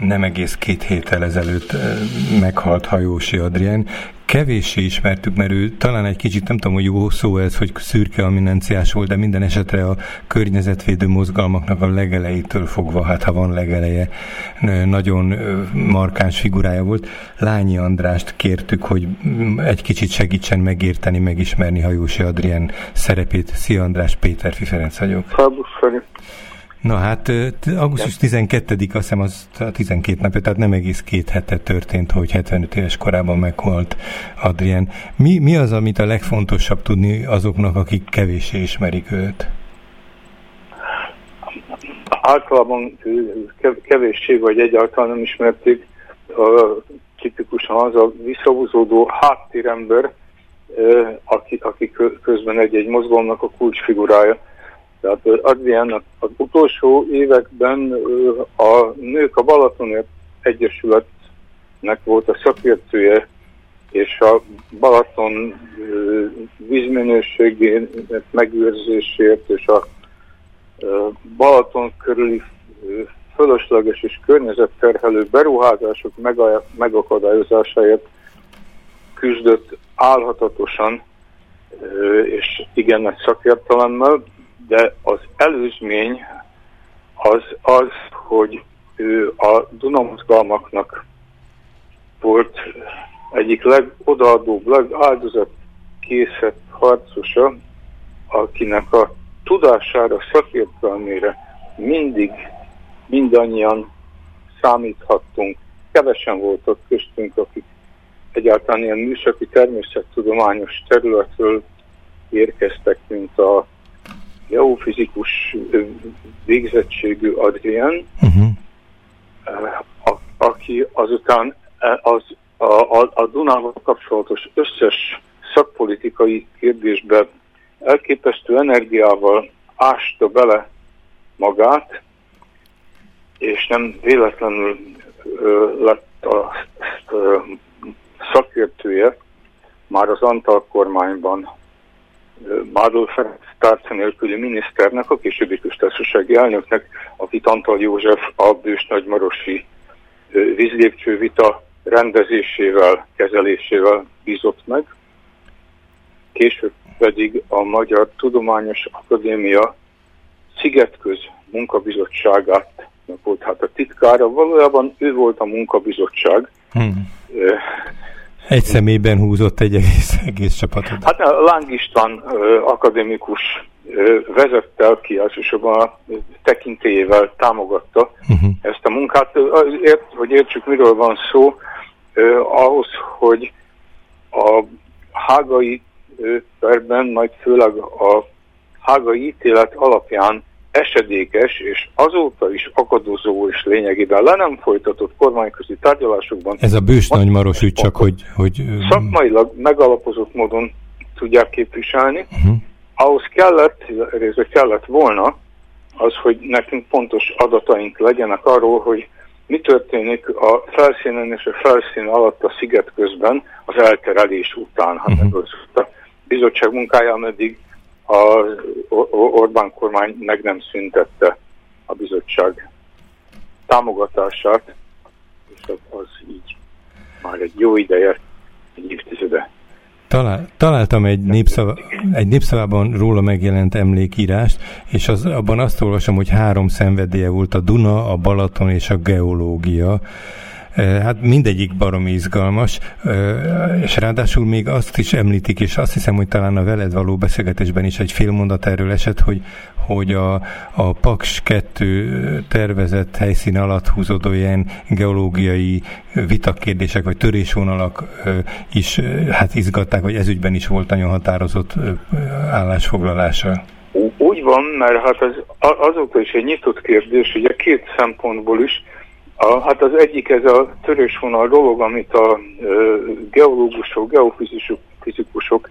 nem egész két héttel ezelőtt meghalt Hajósi Adrien. Kevéssé ismertük, mert ő talán egy kicsit, nem tudom, hogy jó szó ez, hogy szürke aminenciás volt, de minden esetre a környezetvédő mozgalmaknak a legelejétől fogva, hát ha van legeleje, nagyon markáns figurája volt. Lányi Andrást kértük, hogy egy kicsit segítsen megérteni, megismerni Hajósi Adrien szerepét. Szia András, Péter Ferenc vagyok. Na hát augusztus 12 azt hiszem az 12 napja, tehát nem egész két hete történt, hogy 75 éves korában meghalt Adrien. Mi, mi az, amit a legfontosabb tudni azoknak, akik kevéssé ismerik őt? Általában kevéssé vagy egyáltalán nem ismerték, tipikusan az a visszahúzódó háttérember, aki, aki közben egy-egy mozgalomnak a kulcsfigurája tehát Adriánnak az utolsó években a Nők a Balatonért Egyesületnek volt a szakértője, és a Balaton vízminőségének megőrzésért és a Balaton körüli fölösleges és környezetterhelő beruházások megakadályozásáért küzdött álhatatosan és igen nagy szakértelemmel, de az előzmény az az, hogy ő a Dunamozgalmaknak volt egyik legodaadóbb, legáldozat készett harcosa, akinek a tudására, szakértelmére mindig mindannyian számíthattunk. Kevesen voltak köztünk, akik egyáltalán ilyen műszaki természettudományos területről érkeztek, mint a geofizikus végzettségű Adrian, uh-huh. a, aki azután az, a, a, a Dunával kapcsolatos összes szakpolitikai kérdésbe elképesztő energiával ásta bele magát, és nem véletlenül ö, lett a ö, szakértője már az Antal kormányban Bádol Ferenc tárca nélküli miniszternek, a későbbi köztársasági elnöknek, akit Antal József a bős nagymarosi vízlépcsővita rendezésével, kezelésével bízott meg. Később pedig a Magyar Tudományos Akadémia Szigetköz munkabizottságát volt hát a titkára. Valójában ő volt a munkabizottság. Hmm. Egy személyben húzott egy egész, egész csapatot. Hát Láng István akadémikus vezette, aki elsősorban a tekintélyével támogatta uh-huh. ezt a munkát. Ért, hogy értsük, miről van szó, ahhoz, hogy a hágai perben, majd főleg a hágai ítélet alapján esedékes és azóta is akadozó és lényegében le nem folytatott kormányközi tárgyalásokban. Ez a bős nagymaros ügy csak, hogy, hogy... Szakmailag megalapozott módon tudják képviselni. Uh-huh. Ahhoz kellett, részben kellett volna az, hogy nekünk pontos adataink legyenek arról, hogy mi történik a felszínen és a felszín alatt a sziget közben az elterelés után. Hát uh-huh. a bizottság munkája, ameddig az Orbán kormány meg nem szüntette a bizottság támogatását, és az így már egy jó ideje, egy évtizede. Talál, találtam egy, népszava, egy népszavában róla megjelent emlékírást, és az, abban azt olvasom, hogy három szenvedélye volt a Duna, a Balaton és a geológia. Hát mindegyik baromi izgalmas, és ráadásul még azt is említik, és azt hiszem, hogy talán a veled való beszélgetésben is egy fél mondat erről esett, hogy, hogy a, a Paks 2 tervezett helyszín alatt húzódó ilyen geológiai vitakérdések, vagy törésvonalak is hát izgatták, vagy ezügyben is volt nagyon határozott állásfoglalása. Úgy van, mert hát az, azóta is egy nyitott kérdés, ugye két szempontból is, a, hát az egyik ez a törésvonal dolog, amit a e, geológusok, geofizikusok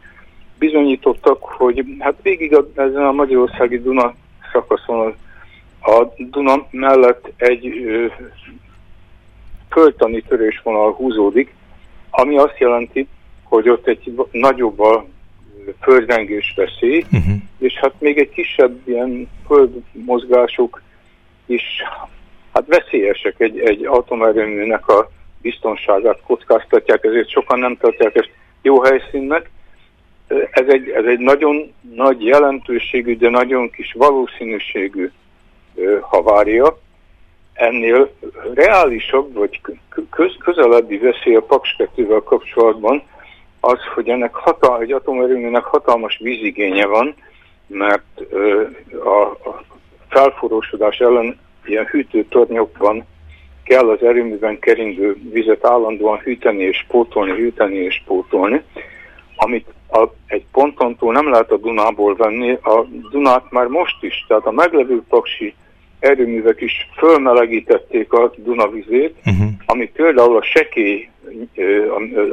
bizonyítottak, hogy hát végig a, ezen a Magyarországi Duna szakaszon a, Duna mellett egy e, földtani törésvonal húzódik, ami azt jelenti, hogy ott egy nagyobb a földrengés veszély, uh-huh. és hát még egy kisebb ilyen földmozgások is hát veszélyesek egy, egy atomerőműnek a biztonságát kockáztatják, ezért sokan nem tartják ezt jó helyszínnek. Ez egy, ez egy nagyon nagy jelentőségű, de nagyon kis valószínűségű havária. Ennél reálisabb, vagy köz, közelebbi veszély a Paks 2 kapcsolatban az, hogy ennek hatal, egy atomerőműnek hatalmas vízigénye van, mert a, a felforrósodás ellen ilyen hűtőtornyokban kell az erőműben keringő vizet állandóan hűteni és pótolni, hűteni és pótolni, amit a, egy ponton túl nem lehet a Dunából venni, a Dunát már most is, tehát a meglevő paksi erőművek is fölmelegítették a Dunavizét, uh-huh. ami például a sekély,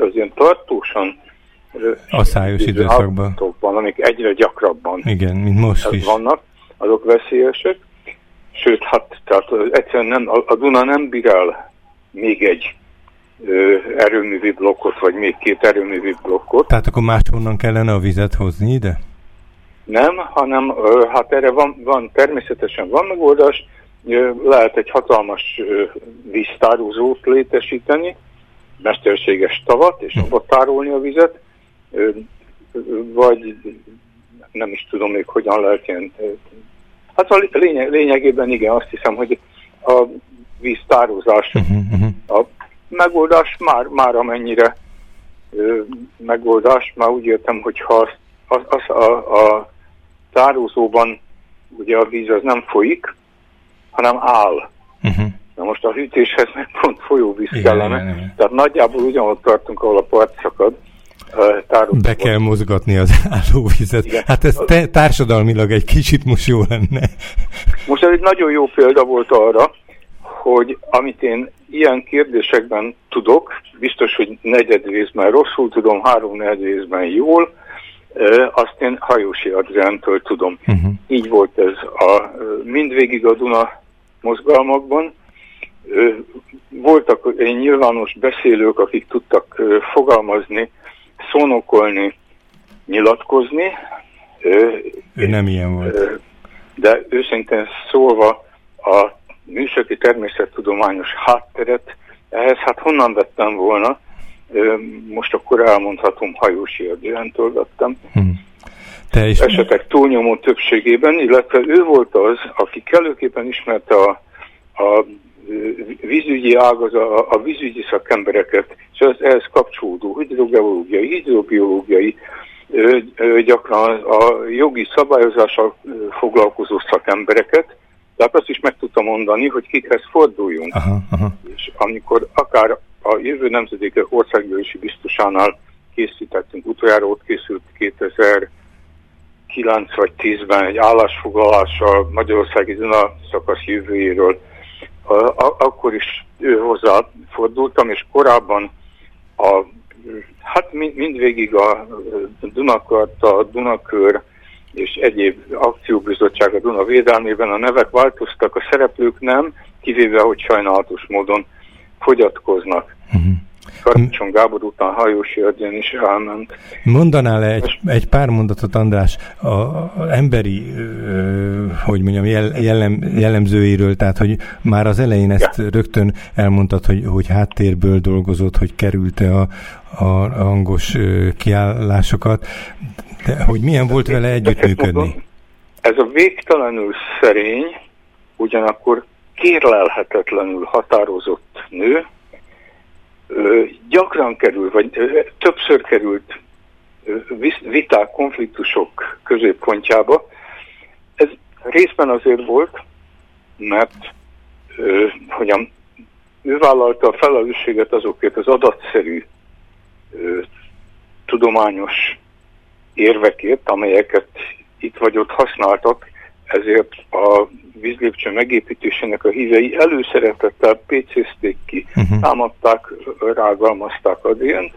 az ilyen tartósan szájos időszakban, amik egyre gyakrabban Igen, mint most is. vannak, azok veszélyesek. Sőt, hát tehát egyszerűen nem, a, Duna nem bír el még egy ö, erőművi blokkot, vagy még két erőművi blokkot. Tehát akkor máshonnan kellene a vizet hozni ide? Nem, hanem ö, hát erre van, van, természetesen van megoldás, ö, lehet egy hatalmas ö, víztározót létesíteni, mesterséges tavat, és hm. abba tárolni a vizet, vagy nem is tudom még hogyan lehet ilyen Hát a lényeg, lényegében igen, azt hiszem, hogy a víztározás uh-huh, uh-huh. a megoldás már, már amennyire ö, megoldás, már úgy értem, hogy ha az, az, a, a tározóban ugye a víz az nem folyik, hanem áll. Uh-huh. Na most a hűtéshez meg pont folyóvíz igen, kellene, igen, igen. tehát nagyjából ugyanott tartunk, ahol a part szakad, Be kell mozgatni az állóvizet. Igen. Hát ez te, társadalmilag egy kicsit most jó lenne. Most ez egy nagyon jó példa volt arra, hogy amit én ilyen kérdésekben tudok, biztos, hogy negyed részben rosszul tudom, három negyed részben jól, azt én Hajósi Adriántól tudom. Uh-huh. Így volt ez a mindvégig a Duna mozgalmakban. Voltak nyilvános beszélők, akik tudtak fogalmazni szónokolni, nyilatkozni. Ő nem ilyen volt. De őszintén szólva a műszaki természettudományos hátteret, ehhez hát honnan vettem volna, most akkor elmondhatom Hajósi Adriántól vettem. Hmm. Te is... Esetek túlnyomó többségében, illetve ő volt az, aki kellőképpen ismerte a, a vízügyi ágaz, a, a vízügyi szakembereket, és az ehhez kapcsolódó hidrogeológiai, hidrobiológiai, gyakran a jogi szabályozással foglalkozó szakembereket, tehát azt is meg tudtam mondani, hogy kikhez forduljunk. Aha, aha. És amikor akár a jövő nemzedéke országgyűlési biztosánál készítettünk, utoljára ott készült 2009 vagy 10-ben egy állásfoglalással Magyarországi Duna szakasz jövőjéről, akkor is ő hozzá fordultam, és korábban a, hát mind, mindvégig a Dunakart, a Dunakör és egyéb akcióbizottság a Duna védelmében a nevek változtak, a szereplők nem, kivéve, hogy sajnálatos módon fogyatkoznak. Uh-huh. Karácsony Gábor után Hajósi Adján is elment. Mondanál -e egy, egy pár mondatot, András, a, a emberi, ö, hogy mondjam, jellem, jellemzőiről, tehát hogy már az elején ezt ja. rögtön elmondtad, hogy, hogy háttérből dolgozott, hogy kerülte a, a hangos kiállásokat, de hogy milyen volt vele együttműködni? Ez a végtelenül szerény, ugyanakkor kérlelhetetlenül határozott nő, gyakran kerül, vagy többször került viták, konfliktusok középpontjába. Ez részben azért volt, mert hogyan ő vállalta a felelősséget azokért az adatszerű tudományos érvekért, amelyeket itt vagy ott használtak, ezért a vízlépcső megépítésének a hívei előszeretettel PC-zték ki, uh-huh. támadták, rágalmazták a dént.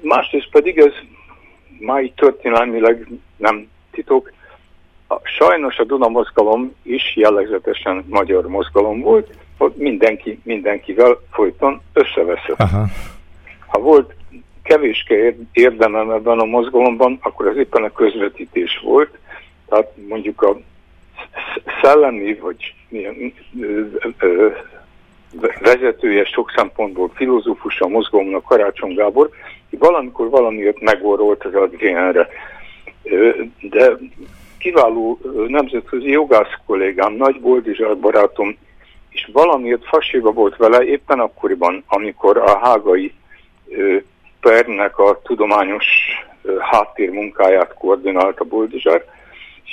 Másrészt pedig ez máig történelmileg nem titok, a, sajnos a Duna mozgalom is jellegzetesen magyar mozgalom volt, hogy mindenki mindenkivel folyton összeveszett. Aha. Ha volt kevéske érdemem ebben a mozgalomban, akkor az éppen a közvetítés volt, tehát mondjuk a szellemi vagy vezetője, sok szempontból filozófusa a mozgalomnak Karácsony Gábor, valamikor valamiért megorrolt az Adrienre. De kiváló nemzetközi jogász kollégám, Nagy Boldizsár barátom, és valamiért faséba volt vele éppen akkoriban, amikor a hágai pernek a tudományos háttérmunkáját koordinálta Boldizsár,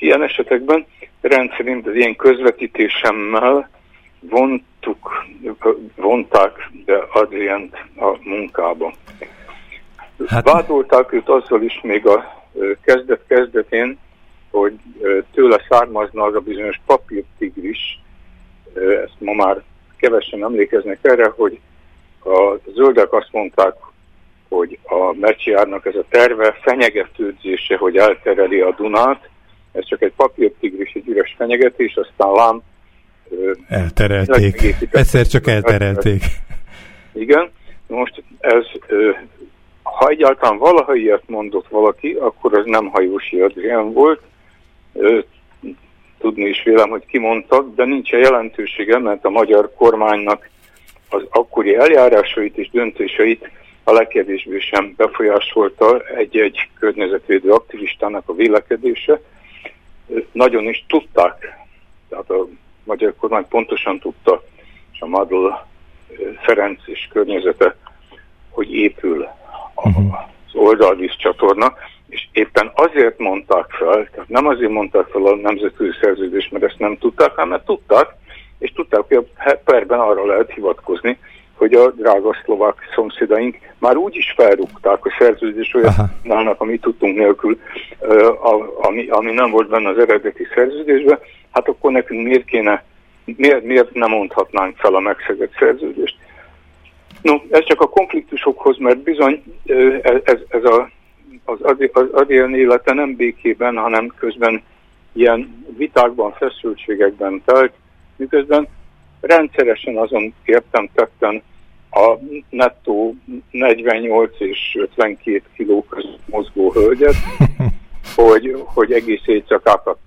ilyen esetekben rendszerint az ilyen közvetítésemmel vontuk, vonták be Adrient a munkába. Hát... Vádolták őt azzal is még a kezdet-kezdetén, hogy tőle származna az a bizonyos papírtigris, ezt ma már kevesen emlékeznek erre, hogy a zöldek azt mondták, hogy a Mecsiárnak ez a terve fenyegetődzése, hogy eltereli a Dunát, ez csak egy papírtigris, egy üres fenyegetés, aztán lám Elterelték. Egyszer csak elterelték. Igen. Most ez, ha egyáltalán valaha ilyet mondott valaki, akkor az nem Hajósi Adrián volt. Tudni is vélem, hogy kimondtak, de nincs jelentősége, mert a magyar kormánynak az akkori eljárásait és döntéseit a legkevésbé sem befolyásolta egy-egy környezetvédő aktivistának a vélekedése. Nagyon is tudták, tehát a magyar kormány pontosan tudta, és a Madl Ferenc és környezete, hogy épül uh-huh. az oldalvíz csatorna, és éppen azért mondták fel, tehát nem azért mondták fel a nemzetközi szerződést, mert ezt nem tudták, hanem mert tudták, és tudták, hogy a perben arra lehet hivatkozni, hogy a drága szlovák szomszédaink már úgy is felrúgták a szerződést olyat amit tudtunk nélkül, ami, ami nem volt benne az eredeti szerződésben, hát akkor nekünk miért kéne, miért, miért nem mondhatnánk fel a megszegett szerződést. No, ez csak a konfliktusokhoz, mert bizony ez, ez a, az, az adélni élete nem békében, hanem közben ilyen vitákban, feszültségekben telt, miközben rendszeresen azon értem tetten a nettó 48 és 52 kiló között mozgó hölgyet, hogy, hogy egész éjszakákat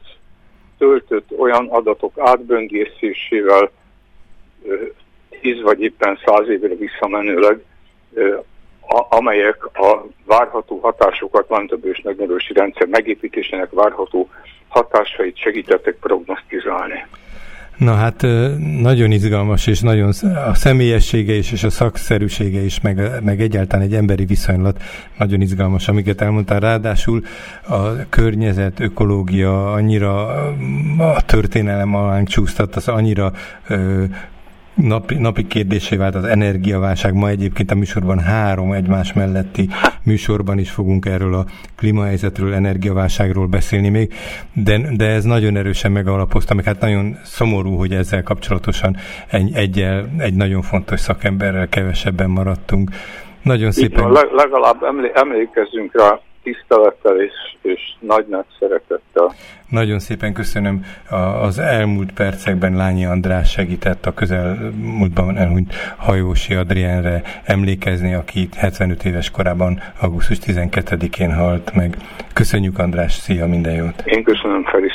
töltött olyan adatok átböngészésével 10 vagy éppen 100 évre visszamenőleg, amelyek a várható hatásokat, van több és megnövési rendszer megépítésének várható hatásait segítettek prognosztizálni. Na hát nagyon izgalmas, és nagyon a személyessége is, és a szakszerűsége is, meg, meg egyáltalán egy emberi viszonylat nagyon izgalmas, amiket elmondtál. Ráadásul a környezet, ökológia annyira a történelem alán csúsztat, az annyira napi, napi kérdésé vált az energiaválság. Ma egyébként a műsorban három egymás melletti műsorban is fogunk erről a klímahelyzetről, energiaválságról beszélni még, de, de ez nagyon erősen megalapozta, meg hát nagyon szomorú, hogy ezzel kapcsolatosan egy, egyel, egy nagyon fontos szakemberrel kevesebben maradtunk. Nagyon szépen... Van, legalább emlékezzünk rá tisztelettel és, és nagy-nagy szeretettel. Nagyon szépen köszönöm. Az elmúlt percekben Lányi András segített a közelmúltban elhunyt Hajósi Adrienre emlékezni, aki 75 éves korában augusztus 12-én halt meg. Köszönjük András, szia, minden jót! Én köszönöm, Feri,